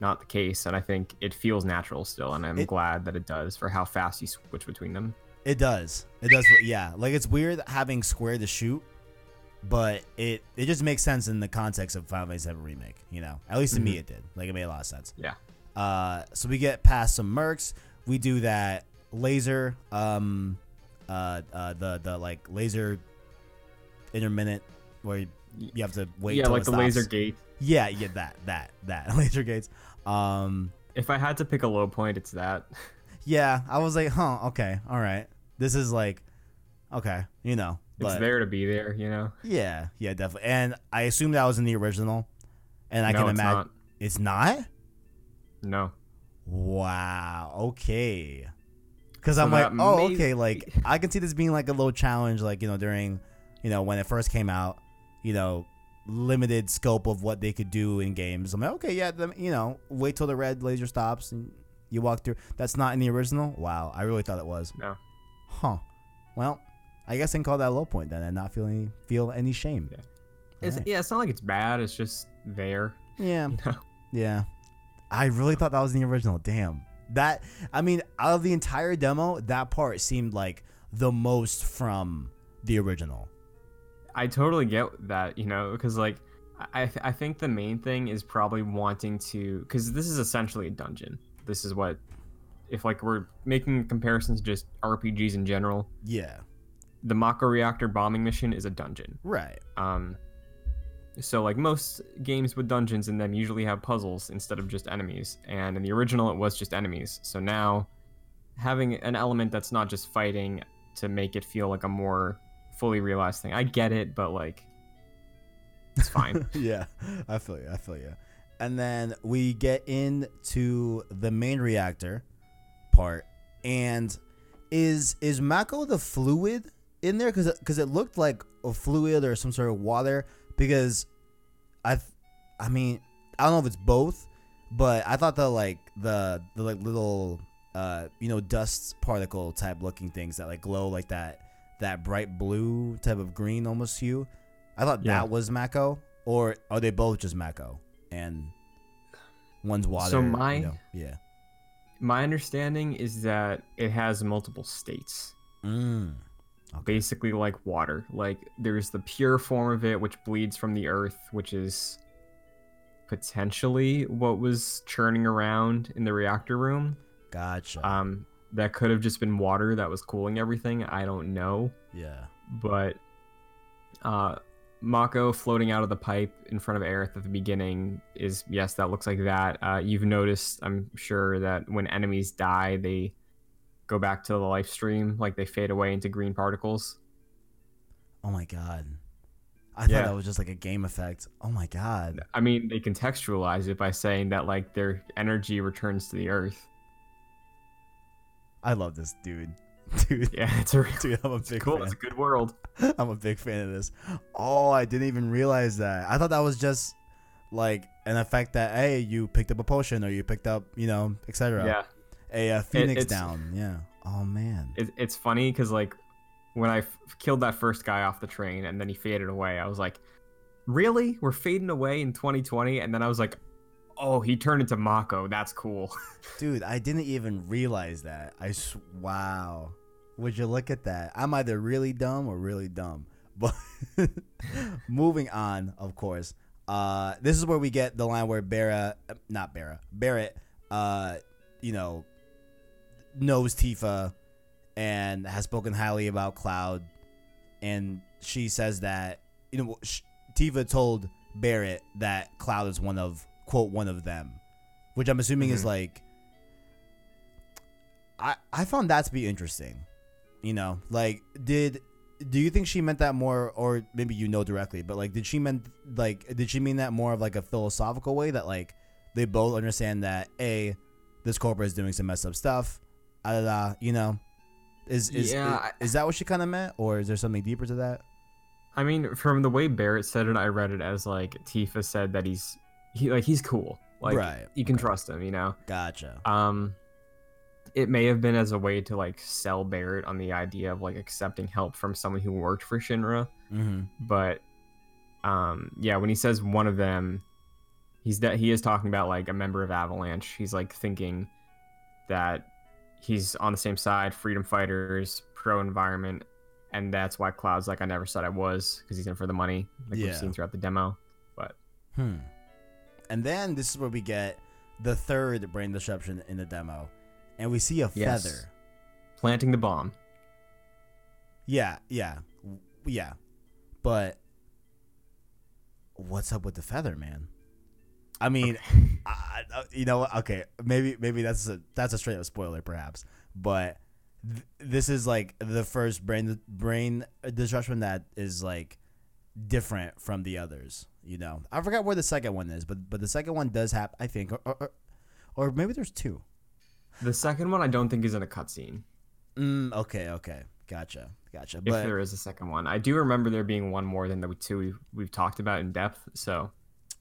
not the case, and I think it feels natural still, and I'm It- glad that it does for how fast you switch between them. It does. It does. Yeah. Like it's weird having square to shoot, but it it just makes sense in the context of Final Fantasy VII remake. You know, at least to me Mhm. it did. Like it made a lot of sense. Yeah. Uh, so we get past some mercs. We do that laser. Um, uh, uh, the the like laser intermittent where you, you have to wait. yeah, like the laser gate. Yeah, yeah, that that that laser gates. Um, If I had to pick a low point, it's that. yeah, I was like, huh, okay, all right. This is like, okay, you know, It's there to be there, you know. yeah, yeah, definitely. And I assume that was in the original, and I no, can imagine it's not. No. Wow. Okay. Because So I'm like, oh, may- okay. Like I can see this being like a little challenge, like you know, during, you know, when it first came out, you know, limited scope of what they could do in games. I'm like, okay, yeah, the, you know, wait till the red laser stops and you walk through. That's not in the original. Wow, I really thought it was. No. Huh. Well, I guess I can call that a low point then, and not feel any feel any shame. Yeah. It's, Alright. Yeah, it's not like it's bad. It's just there. Yeah. You know? Yeah. I really thought that was the original. Damn. That I mean, out of the entire demo, that part seemed like the most from the original. I totally get that, you know, because like I I think the main thing is probably wanting to because this is essentially a dungeon. This is what if like we're making comparisons to just RPGs in general. Yeah. The Mako reactor bombing mission is a dungeon. Right. Um, so like most games with dungeons in them usually have puzzles instead of just enemies. And in the original, it was just enemies. So now having an element that's not just fighting to make it feel like a more fully realized thing. I get it, but like it's fine. yeah. I feel you. I feel you. And then we get into the main reactor part and is is Mako the fluid in there cuz cuz it looked like a fluid or some sort of water because I I mean, I don't know if it's both, but I thought the like the the like little uh you know dust particle type looking things that like glow like that that bright blue type of green almost hue. I thought Yeah. that was Mako or are they both just Mako and one's water? So you my- know, yeah. My understanding is that it has multiple states. Mm. basically like water. Like there's the pure form of it, which bleeds from the earth, which is potentially what was churning around in the reactor room. Gotcha. Um, that could have just been water that was cooling everything. I don't know, yeah. but uh, Mako floating out of the pipe in front of Aerith at the beginning is yes, that looks like that. Uh, you've noticed, I'm sure, that when enemies die, they go back to the life stream, like they fade away into green particles. Oh my god. I Yeah. thought that was just like a game effect. Oh my god. I mean, they contextualize it by saying that like their energy returns to the earth. I love this dude. Dude, Yeah, it's a dude, I'm a big cool. fan. It's a good world. I'm a big fan of this. Oh, I didn't even realize that. I thought that was just like an effect that hey, you picked up a potion or you picked up, you know, etc. Yeah, A, uh phoenix it's- down. Yeah. Oh man. it, it's funny because like when I f- killed that first guy off the train and then he faded away, I was like, really? We're fading away in 2020? And then I was like, oh, he turned into Mako. That's cool. Dude, I didn't even realize that. I s- wow. Would you look at that? I'm either really dumb or really dumb. But moving on, of course. Uh, this is where we get the line where Barra, not Barra, Barret, uh, you know, knows Tifa and has spoken highly about Cloud, and she says that you know sh- Tifa told Barret that Cloud is one of quote one of them, which I'm assuming is Mhm. like. I I found that to be interesting, you know, like did do you think she meant that more or maybe you know directly but like did she meant like did she mean that more of like a philosophical way that like they both understand that a this corporate is doing some messed up stuff ah, da, da, you know is is, Yeah, is, is that what she kind of meant or is there something deeper to that I mean, from the way Barret said it, I read it as like Tifa said that he's he like he's cool. Like Right, you can okay. trust him, you know. gotcha Um, it may have been as a way to like sell Barret on the idea of like accepting help from someone who worked for Shinra. Mm-hmm. But um, yeah, when he says one of them, he's that he is talking about like a member of Avalanche. He's like thinking that he's on the same side, freedom fighters, pro environment, and that's why Cloud's like I never said I was because he's in for the money, like Yeah. we've seen throughout the demo. But Hmm. And then this is where we get the third brain disruption in the demo, and we see a Yes. feather. planting the bomb. Yeah, yeah, yeah. But what's up with the feather, man? I mean, I, I, uh, you know, what? okay, maybe maybe that's a that's a straight up spoiler, perhaps. But th- this is like the first brain brain disruption that is like different from the others. You know, I forgot where the second one is, but but the second one does have, I think, or, or, or maybe there's two. The second one I don't think is in a cutscene. Mm, okay, okay, gotcha, gotcha. If But there is a second one, I do remember there being one more than the two we've, we've talked about in depth. So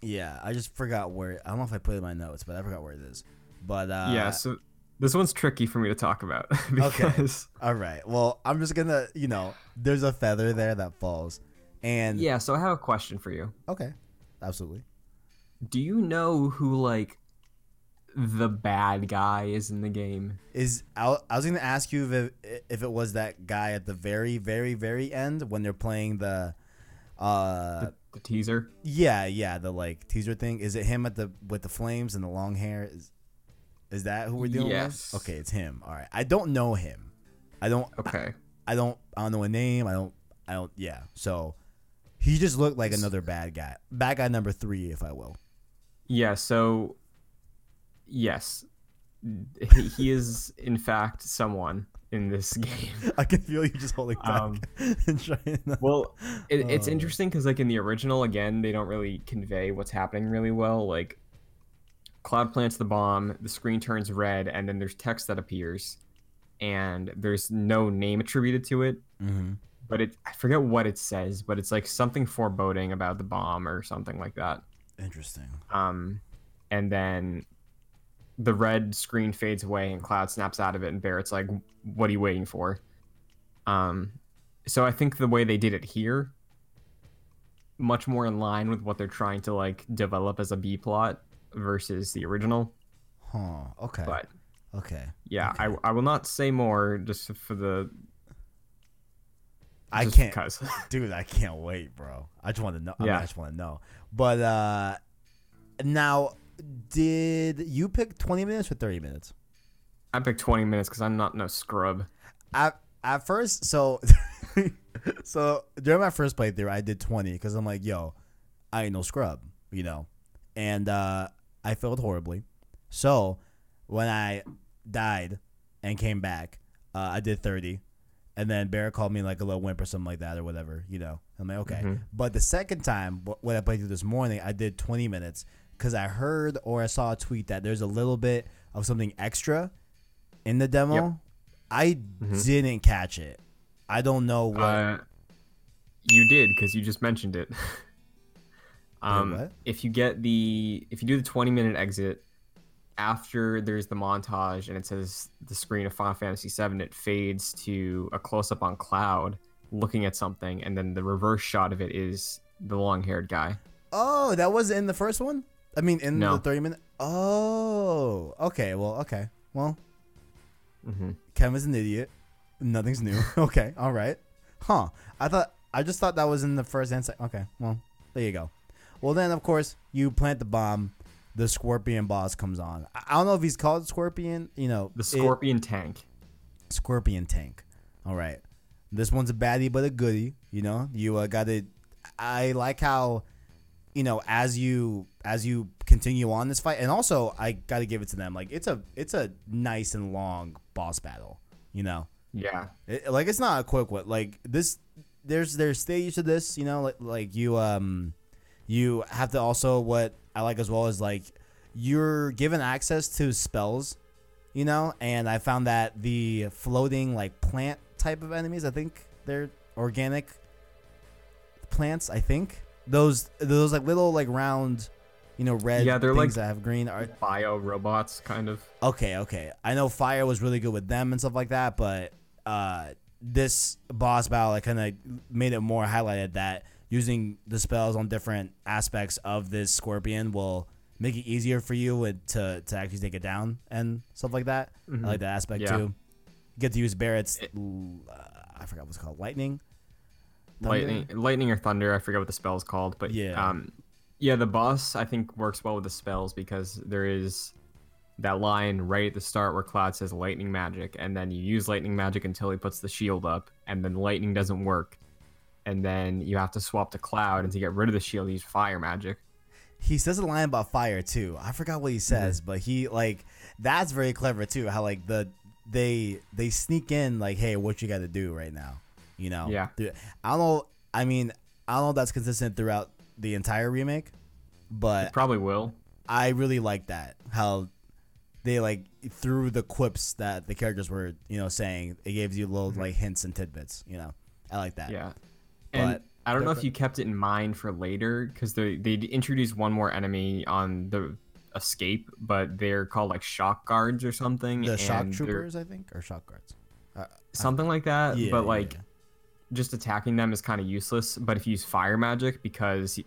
Yeah, I just forgot where. I don't know if I put it in my notes, but I forgot where it is. But uh, yeah, so this one's tricky for me to talk about because all right. Well, I'm just gonna, you know, there's a feather there that falls, and yeah. So I have a question for you. okay, absolutely. Do you know who like the bad guy is in the game? Is I, I was gonna ask you if it, if it was that guy at the very, very, very end when they're playing the, uh, The, the teaser. yeah, yeah, the like teaser thing. Is it him at the with the flames and the long hair? Is is that who we're dealing Yes. with? Okay, it's him. All right. I don't know him. I don't. Okay. I don't I don't know a name. I don't I don't yeah. So he just looked like another bad guy. Bad guy number three, if I will. Yeah. So yes, he, is in fact someone in this game. I can feel you just holding back Um, and trying to Well, it, it's Oh. interesting because like in the original, again, they don't really convey what's happening really well. Like, Cloud plants the bomb, the screen turns red, and then there's text that appears, and there's no name attributed to it. mm-hmm. But it, I forget what it says, but it's like something foreboding about the bomb or something like that. Interesting. Um, and then the red screen fades away and Cloud snaps out of it, and Barret's like, "What are you waiting for?" Um, so I think the way they did it here, much more in line with what they're trying to like develop as a B plot versus the original. Huh. Okay. But okay. yeah, I, I will not say more just for the. I can't because. dude, I can't wait, bro. I just want to know. I, mean, Yeah. I just want to know. But uh now did you pick 20 minutes or 30 minutes? I picked 20 minutes because I'm not no scrub. at at first, so so during my first playthrough, I did twenty because I'm like, yo, I ain't no scrub, you know, and uh, I failed horribly. So when I died and came back, uh, I did thirty, and then Bear called me like a little wimp or something like that or whatever, you know. I'm like, okay. Mhm. But the second time, wh- when I played through this morning, I did twenty minutes because I heard or I saw a tweet that there's a little bit of something extra in the demo. Yep. I didn't catch it. I don't know what. Uh, you did because you just mentioned it. um, if you get the if you do the 20 minute exit after there's the montage and it says the screen of Final Fantasy VII, it fades to a close up on Cloud looking at something, and then the reverse shot of it is the long haired guy. oh, that was in the first one. I mean, in No. the thirty minute. Oh, okay. Well, okay. Well, hmm Kevin's an idiot. Nothing's new. okay. All right. Huh. I thought. I just thought that was in the first and second. Okay. Well, there you go. Well, then of course you plant the bomb. The scorpion boss comes on. I don't know if he's called scorpion. You know, The it- Scorpion tank. Scorpion Tank. All right. This one's a baddie but a goodie, you know. You uh, got to I like how you know as you as you continue on this fight and also I got to give it to them like it's a it's a nice and long boss battle, you know. Yeah. It, like it's not a quick one. Like this there's there's stage to this, you know, like like you um you have to also what I like as well is like you're given access to spells, you know, and I found that the floating like plant type of enemies, I think they're organic plants, I think. Those those like little like round you know red Yeah, they're things like- that have green are Bio robots, kind of. okay. Okay, I know fire was really good with them and stuff like that, but uh, this boss battle kind of made it more highlighted that using the spells on different aspects of this scorpion will make it easier for you and to to actually take it down and stuff like that. I like that aspect Mm-hmm. Yeah. too. You get to use Barret's. l- Uh, I forgot what's it called. Lightning. Thunder? lightning lightning or thunder i forget what the spell's called but Yeah. um yeah the boss i think works well with the spells because there is that line right at the start where cloud says lightning magic and then you use lightning magic until he puts the shield up and then lightning doesn't work and then you have to swap to cloud and to get rid of the shield use fire magic he says a line about fire too. I forgot what he mm-hmm. says, but he like that's very clever too. How like the they they sneak in like, hey, what you got to do right now? You know? Yeah. I don't know. I mean, I don't know if that's consistent throughout the entire remake, but probably will I really like that how they like through the quips that the characters were you know saying, it gives you little mm-hmm. like hints and tidbits. You know, I like that. yeah and But i don't know if you kept it in mind for later because they they introduced one more enemy on the escape but they're called like shock guards or something The shock troopers, I think, or shock guards. Uh, something like that. yeah, but yeah, like yeah. just attacking them is kind of useless. But if you use fire magic, because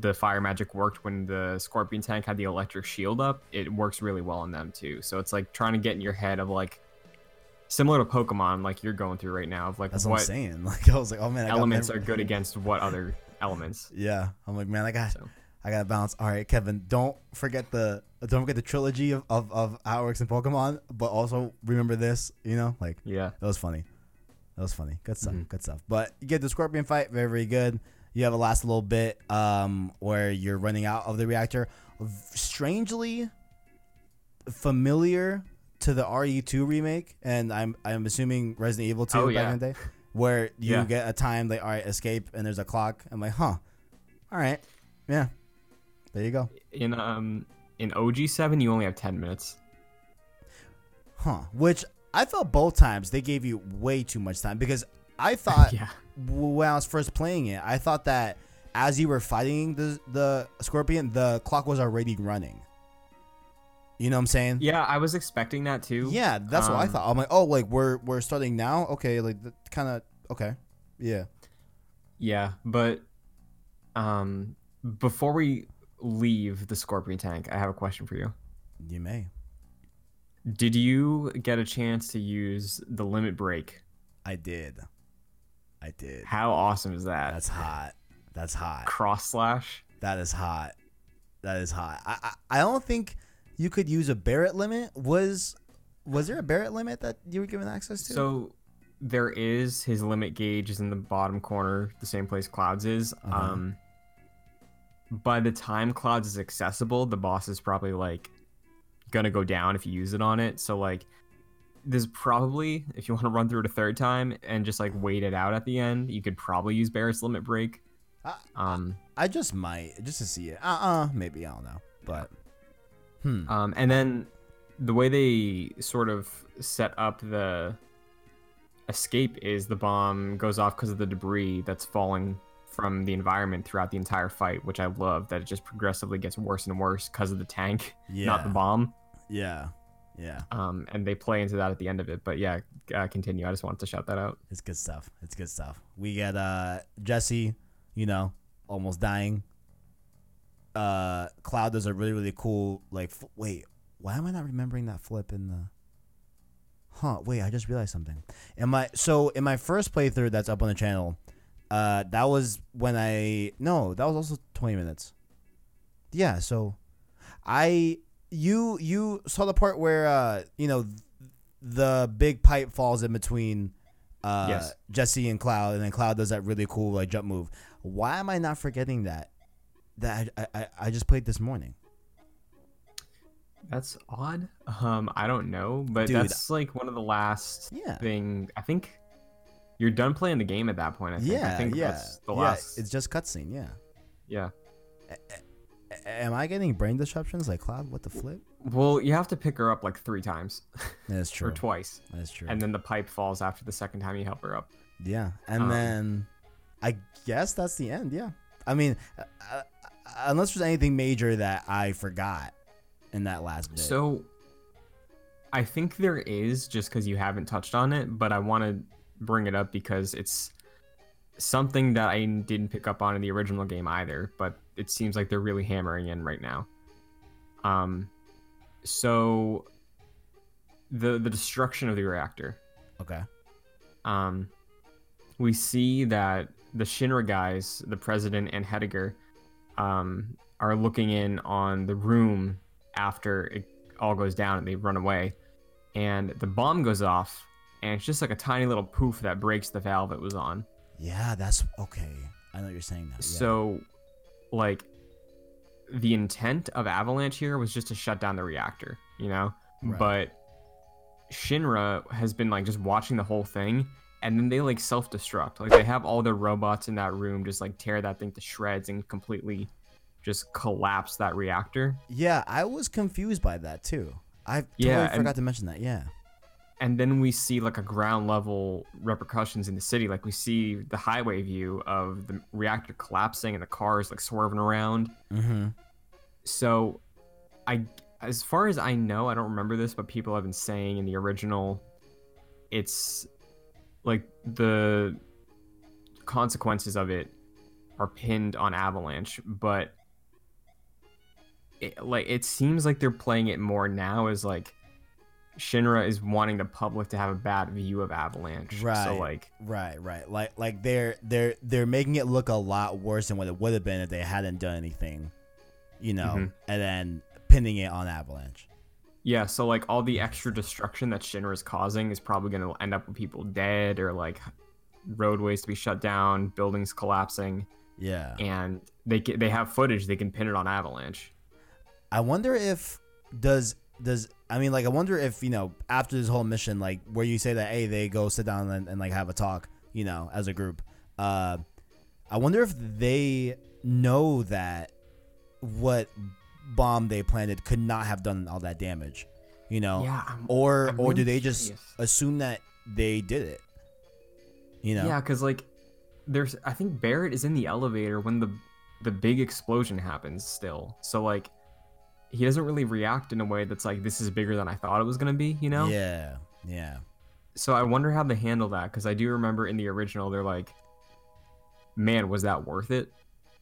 the fire magic worked when the scorpion tank had the electric shield up, it works really well on them too. So it's like trying to get in your head of like similar to Pokemon, like you're going through right now, of like That's what, what I'm saying. Like I was like, oh man, I got elements are good against what other elements. Yeah, I'm like, man, I got, So. I got to bounce. All right, Kevin, don't forget the, don't forget the trilogy of, of, of how it works in Pokemon, but also remember this. You know, like Yeah. that was funny. That was funny. Good stuff. Mhm. Good stuff. But you get the Scorpion fight, very very good. You have a last little bit um, where you're running out of the reactor. Strangely familiar to the RE2 remake, and I'm I'm assuming Resident Evil 2 Oh, back yeah. in the day, where you Yeah. get a time like all right escape and there's a clock. I'm like, huh, all right, yeah, there you go, In um in OG7, you only have 10 minutes. huh. Which I felt both times they gave you way too much time because I thought yeah. when I was first playing it, I thought that as you were fighting the the scorpion, the clock was already running. You know what I'm saying? Yeah, I was expecting that too. Yeah, that's what I Um, thought. I'm like, oh, like we're we're starting now. Okay, like kind of okay. Yeah. Yeah, but um before we leave the scorpion tank, I have a question for you. You may. Did you get a chance to use the limit break? I did. I did. How awesome is that? That's hot. That's hot. Cross slash. That is hot. That is hot. I, I I don't think you could use a Barret limit. Was was there a Barret limit that you were given access to? So there is his limit gauge is in the bottom corner, the same place Clouds is. Uh-huh. Um by the time Clouds is accessible, the boss is probably like gonna go down if you use it on it. So like there's probably if you want to run through it a third time and just like wait it out at the end, you could probably use Barret's limit break. I, Um I just might just to see it. Uh uh maybe I don't know, but hmm. Um, and then the way they sort of set up the escape is the bomb goes off because of the debris that's falling from the environment throughout the entire fight, which I love. That it just progressively gets worse and worse because of the tank, Yeah. not the bomb. Yeah. Yeah. Um, and they play into that at the end of it. But yeah, uh, continue. I just wanted to shout that out. It's good stuff. It's good stuff. We get uh Jesse, you know, almost dying. Uh Cloud does a really really cool like f- wait, why am I not remembering that flip in the Huh, wait, I just realized something. In my so in my first playthrough that's up on the channel, uh that was when I no, that was also 20 minutes. Yeah, so I you you saw the part where uh you know the big pipe falls in between uh Yes. Jesse and Cloud and then Cloud does that really cool like jump move. Why am I not forgetting that? That I I, I just played this morning. That's odd. Um, I don't know, but Dude. that's like one of the last Yeah. thing. I think you're done playing the game at that point. I think. Yeah, I think yeah. that's the yeah, last. it's just cutscene, yeah. yeah. A- am I getting brain disruptions like Cloud? What the flip? Well, you have to pick her up like three times That's true. or twice, That's true. and then the pipe falls after the second time you help her up. Yeah, and Um, then I guess that's the end. Yeah, I mean, uh, unless there's anything major that I forgot in that last bit. So I think there is just because you haven't touched on it, but I want to bring it up because it's something that I didn't pick up on in the original game either, but it seems like they're really hammering in right now. Um, so the the destruction of the reactor. okay. Um, we see that the Shinra guys, the president and Heidegger, um, are looking in on the room after it all goes down and they run away. And the bomb goes off, and it's just like a tiny little poof that breaks the valve it was on. Yeah, that's okay. I know you're saying that. Yeah. So, like, the intent of Avalanche here was just to shut down the reactor, you know? Right. But Shinra has been like just watching the whole thing and then they like self destruct. Like, they have all their robots in that room just like tear that thing to shreds and completely just collapse that reactor. yeah, I was confused by that too. I totally Yeah, and- forgot to mention that. Yeah. and then we see like a ground level repercussions in the city like we see the highway view of the reactor collapsing and the cars like swerving around Mm-hmm. so i as far as i know i don't remember this but people have been saying in the original it's like the consequences of it are pinned on avalanche but it, like it seems like they're playing it more now as like Shinra is wanting the public to have a bad view of Avalanche. Right. So like Right, right. Like like they're they're they're making it look a lot worse than what it would have been if they hadn't done anything. You know, Mhm. and then pinning it on Avalanche. Yeah, so like all the extra destruction that Shinra is causing is probably going to end up with people dead or like roadways to be shut down, buildings collapsing, Yeah. and they get, they have footage they can pin it on Avalanche. I wonder if does does I mean like I wonder if you know after this whole mission like where you say that hey they go sit down and, and like have a talk you know as a group uh I wonder if they know that what bomb they planted could not have done all that damage you know Yeah, I'm- or I'm or do really they just curious. assume that they did it you know Yeah, because like there's I think Barret is in the elevator when the the big explosion happens still. So like he doesn't really react in a way that's like this is bigger than I thought it was gonna be, you know? yeah yeah So I wonder how they handle that because I do remember in the original they're like, man, was that worth it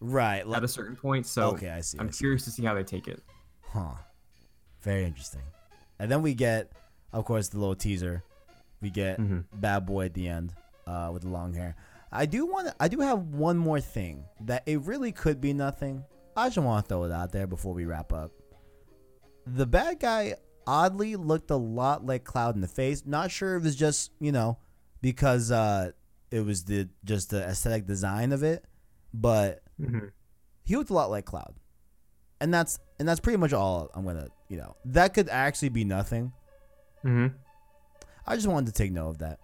right at a certain point? So okay I see I I'm see. curious to see how they take it. Huh. Very interesting. And then we get, of course, the little teaser. We get Mhm. bad boy at the end, uh, with the long hair. I do want. I do have one more thing that it really could be nothing. I just want to throw it out there before we wrap up. The bad guy oddly looked a lot like Cloud in the face. Not sure if it's just you know because uh, it was the just the aesthetic design of it, but Mm-hmm. he looked a lot like Cloud, and that's and that's pretty much all I'm gonna you know that could actually be nothing. Mm-hmm. I just wanted to take note of that.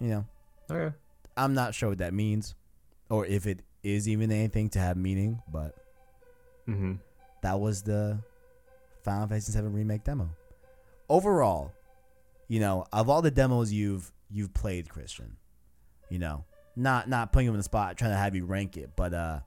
You know, Okay. I'm not sure what that means, or if it is even anything to have meaning, but Mm-hmm. that was the Final Fantasy VII remake demo. Overall, you know, of all the demos you've you've played, Christian, you know, not not putting you in the spot, trying to have you rank it, but uh,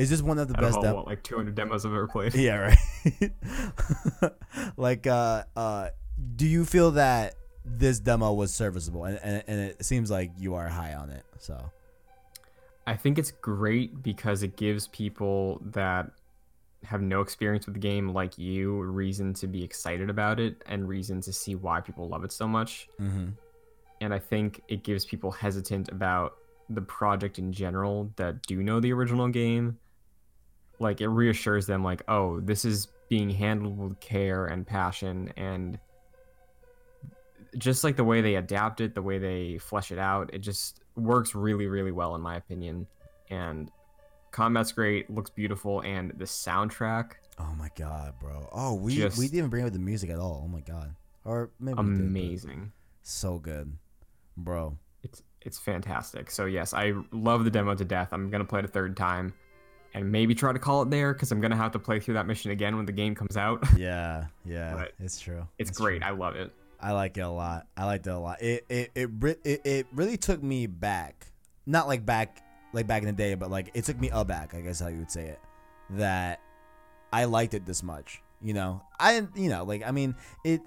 is this one of the Out of best all, what, like 200 demos I've ever played. Yeah, right. like, uh, uh, do you feel that this demo was serviceable? And, and, and it seems like you are high on it. So, I think it's great because it gives people that have no experience with the game like you reason to be excited about it and reason to see why people love it so much. mm-hmm. And I think it gives people hesitant about the project in general that do know the original game. Like it reassures them like, "Oh, this is being handled with care and passion and just like the way they adapt it, the way they flesh it out, it just works really, really well in my opinion. And combat's great, looks beautiful, and the soundtrack oh my god, bro. Oh, we Just- we didn't bring up the music at all. Oh my god. Or maybe we did, amazing. so good, bro. It's it's fantastic. So yes, I love the demo to death. I'm gonna play it a third time, and maybe try to call it there because I'm gonna have to play through that mission again when the game comes out. Yeah, yeah, But it's true. It's It's great. true. I love it. I like it a lot. I liked it a lot. It it it it, it really took me back. Not like back like back in the day, but like it took me aback. I guess how you would say it. that I liked it this much. You know, I you know like I mean it.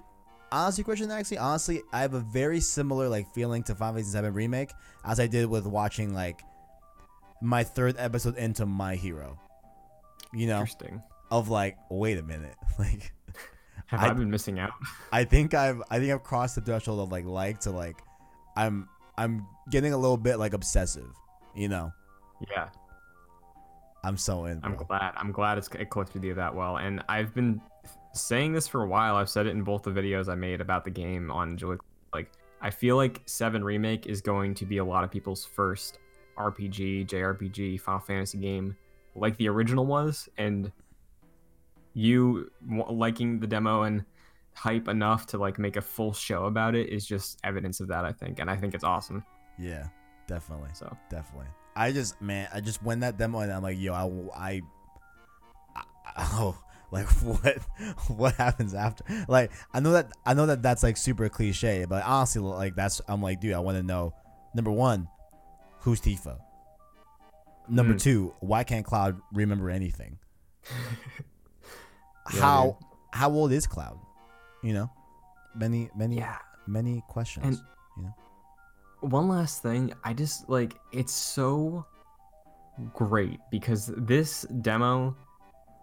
Honestly, Christian, actually, honestly, I have a very similar like feeling to Final Fantasy VII remake as I did with watching like my third episode into My Hero. You know, Interesting. of like, wait a minute, like Have I- I, been missing out? I think I've I think I've crossed the threshold of like like to like I'm I'm getting a little bit like obsessive. You know, yeah. I'm so in. I'm glad. I'm glad it's, it clicked with you that well. And I've been saying this for a while. I've said it in both the videos I made about the game on Joy. Like, I feel like Seven Remake is going to be a lot of people's first RPG, JRPG, Final Fantasy game, like the original was. And you liking the demo and hype enough to like make a full show about it is just evidence of that. I think, and I think it's awesome. Yeah, definitely, So definitely. I just man, I just went that demo and I'm like, yo, I I, I oh. Like what? What happens after? Like I know that I know that that's like super cliche, but honestly, like that's I'm like, dude, I want to know. Number one, who's Tifa? Number Hmm. two, why can't Cloud remember anything? Yeah, how how old is Cloud? You know, many many yeah. many questions. And one last thing, I just like it's so great because this demo,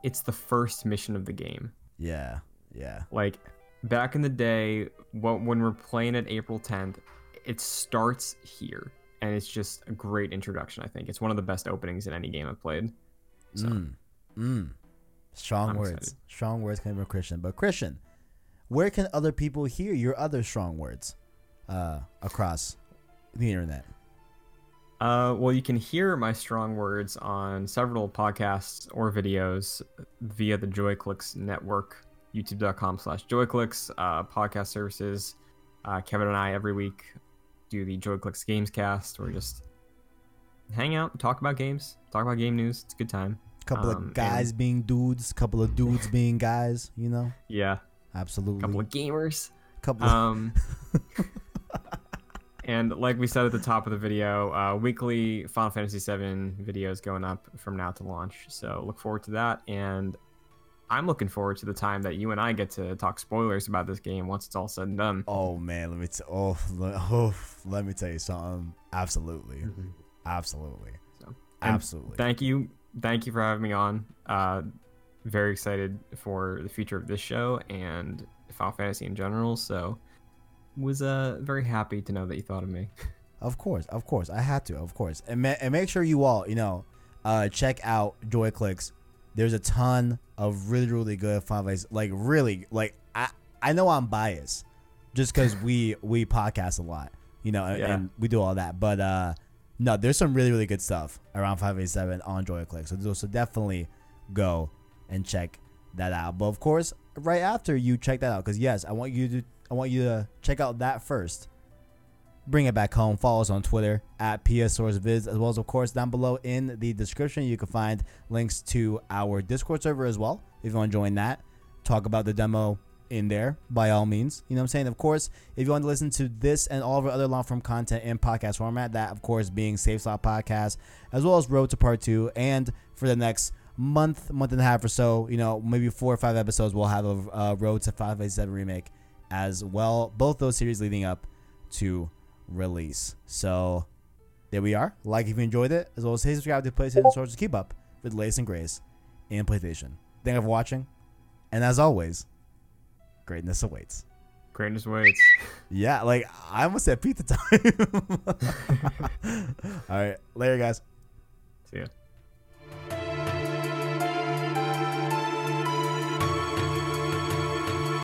it's the first mission of the game. yeah, yeah, Like back in the day, when we're playing it April 10th, it starts here, and it's just a great introduction. I think it's one of the best openings in any game I've played. So mm, mm. Strong I'm words. excited. Strong words coming from Christian. But Christian, where can other people hear your other strong words uh, across the internet? Uh, well, you can hear my strong words on several podcasts or videos via the JoyClicks network, youtube.com slash JoyClicks, uh, podcast services. Uh, Kevin and I every week do the JoyClicks Games cast or just hang out, talk about games, talk about game news. It's a good time. A couple Um, of guys being dudes, a couple of dudes being guys. You know, Yeah, absolutely. a couple of gamers. couple of, Um, and like we said at the top of the video, uh, weekly Final Fantasy VII videos going up from now to launch. So look forward to that. And I'm looking forward to the time that you and I get to talk spoilers about this game once it's all said and done. oh man, let me t- oh, le- oh let me tell you something. Absolutely, absolutely, So, absolutely. Thank you. Thank you for having me on. Uh, very excited for the future of this show and Final Fantasy in general. So was uh, very happy to know that you thought of me. Of course, of course, I had to, of course, and, ma- and make sure you all, you know, uh, check out Joy Clicks. There's a ton of really, really good Final Fantasy, like really, like I, I know I'm biased, just because we we podcast a lot, you know, and, Yeah. and we do all that, but uh, no, there's some really, really good stuff around 587 on Joy Clicks, so, so definitely go and check that out. But of course, right after you check that out, because yes, I want you to, I want you to check out that first bring it back home. Follow us on Twitter at PSSourceViz, as well as, of course, down below in the description, you can find links to our Discord server as well. If you want to join that, talk about the demo in there, by all means. You know what I'm saying? Of course, if you want to listen to this and all of our other long form content in podcast format, that, of course, being Safe Slot Podcast, as well as Road to Part 2, and for the next month, month and a half or so, you know, maybe four or five episodes, we'll have a uh, Road to 587 remake as well. Both those series leading up to release. So there we are. Like if you enjoyed it, as well as hit subscribe to PlayStation Source to keep up with the latest and greatest in PlayStation. Thank you for watching. And as always, greatness awaits. Greatness waits. Yeah, like I almost said pizza time. All right. Later guys. See ya.